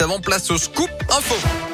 Avant place au scoop info.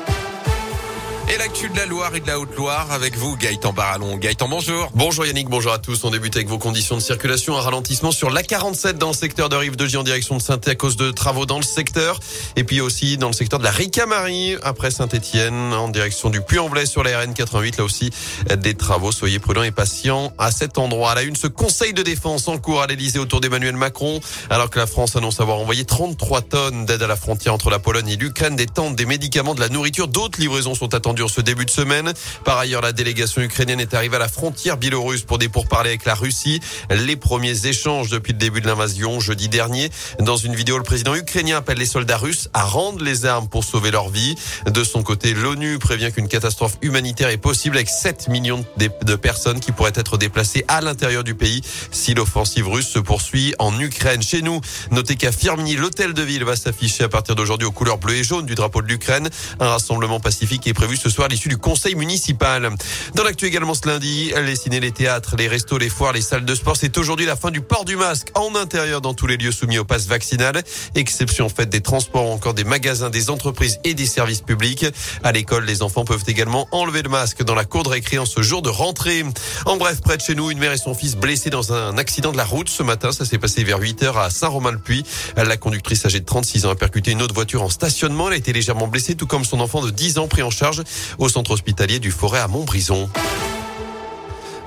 Et l'actu de la Loire et de la Haute-Loire avec vous, Gaëtan Barallon. Gaëtan, bonjour. Bonjour Yannick, bonjour à tous. On débute avec vos conditions de circulation. Un ralentissement sur l'A47 dans le secteur de Rive de Gier en direction de saint à cause de travaux dans le secteur. Et puis aussi dans le secteur de la Ricamarie après Saint-Etienne en direction du Puy-en-Velay sur la RN88. Là aussi, des travaux. Soyez prudents et patients à cet endroit. À la une, ce conseil de défense en cours à l'Elysée autour d'Emmanuel Macron. Alors que la France annonce avoir envoyé 33 tonnes d'aide à la frontière entre la Pologne et l'Ukraine, des tentes, des médicaments, de la nourriture. D'autres livraisons sont attendues ce début de semaine. Par ailleurs, la délégation ukrainienne est arrivée à la frontière biélorusse pour des pourparlers avec la Russie. Les premiers échanges depuis le début de l'invasion jeudi dernier. Dans une vidéo, le président ukrainien appelle les soldats russes à rendre les armes pour sauver leur vie. De son côté, l'ONU prévient qu'une catastrophe humanitaire est possible avec 7 millions de personnes qui pourraient être déplacées à l'intérieur du pays si l'offensive russe se poursuit en Ukraine. Chez nous, notez qu'à Firminy, l'hôtel de ville va s'afficher à partir d'aujourd'hui aux couleurs bleues et jaunes du drapeau de l'Ukraine. Un rassemblement pacifique est prévu ce soir à l'issue du conseil municipal. Dans l'actu également ce lundi, les ciné, les théâtres, les restos, les foires, les salles de sport, c'est aujourd'hui la fin du port du masque en intérieur dans tous les lieux soumis au pass vaccinal. Exception faite des transports ou encore des magasins, des entreprises et des services publics. À l'école, les enfants peuvent également enlever le masque dans la cour de récré en ce jour de rentrée. En bref, près de chez nous, une mère et son fils blessés dans un accident de la route ce matin. Ça s'est passé vers 8 heures à Saint-Romain-le-Puy. La conductrice âgée de 36 ans a percuté une autre voiture en stationnement. Elle a été légèrement blessée, tout comme son enfant de 10 ans pris en charge au centre hospitalier du Forêt à Montbrison.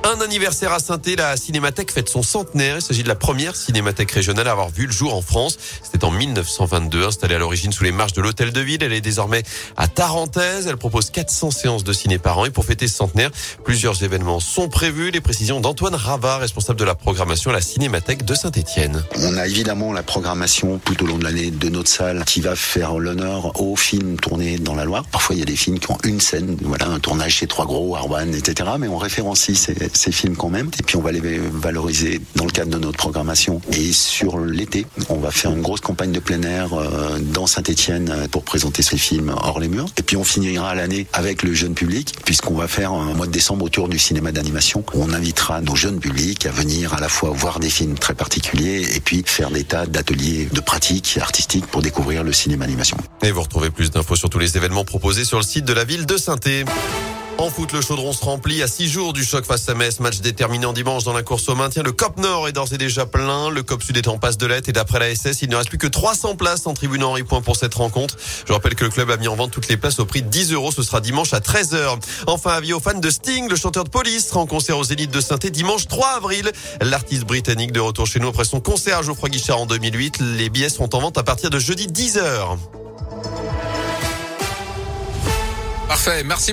Un anniversaire à saint la Cinémathèque fête son centenaire. Il s'agit de la première cinémathèque régionale à avoir vu le jour en France. C'était en 1922, installée à l'origine sous les marches de l'Hôtel de Ville. Elle est désormais à Tarentaise. Elle propose 400 séances de ciné par an. Et pour fêter ce centenaire, plusieurs événements sont prévus. Les précisions d'Antoine Ravat, responsable de la programmation à la Cinémathèque de Saint-Étienne. On a évidemment la programmation tout au long de l'année de notre salle qui va faire l'honneur aux films tournés dans la Loire. Parfois, il y a des films qui ont une scène, voilà, un tournage chez Trois Gros, Arwan, etc. Mais on référencie ces ces films quand même. Et puis on va les valoriser dans le cadre de notre programmation. Et sur l'été, on va faire une grosse campagne de plein air euh, dans Saint-Etienne euh, pour présenter ces films hors les murs. Et puis on finira l'année avec le jeune public, puisqu'on va faire un mois de décembre autour du cinéma d'animation. On invitera nos jeunes publics à venir à la fois voir des films très particuliers et puis faire des tas d'ateliers de pratiques artistiques pour découvrir le cinéma d'animation. Et vous retrouvez plus d'infos sur tous les événements proposés sur le site de la ville de saint étienne en foot, le chaudron se remplit à six jours du choc face à Metz. Match déterminant dimanche dans la course au maintien. Le COP Nord est d'ores et déjà plein. Le COP Sud est en passe de lettres. Et d'après la SS, il ne reste plus que 300 places en tribune Henri Point pour cette rencontre. Je rappelle que le club a mis en vente toutes les places au prix de 10 euros. Ce sera dimanche à 13h. Enfin, avis aux fans de Sting, le chanteur de police sera en concert aux Élites de saint dimanche 3 avril. L'artiste britannique de retour chez nous après son concert à Geoffroy Guichard en 2008. Les billets seront en vente à partir de jeudi 10h. Parfait. Merci.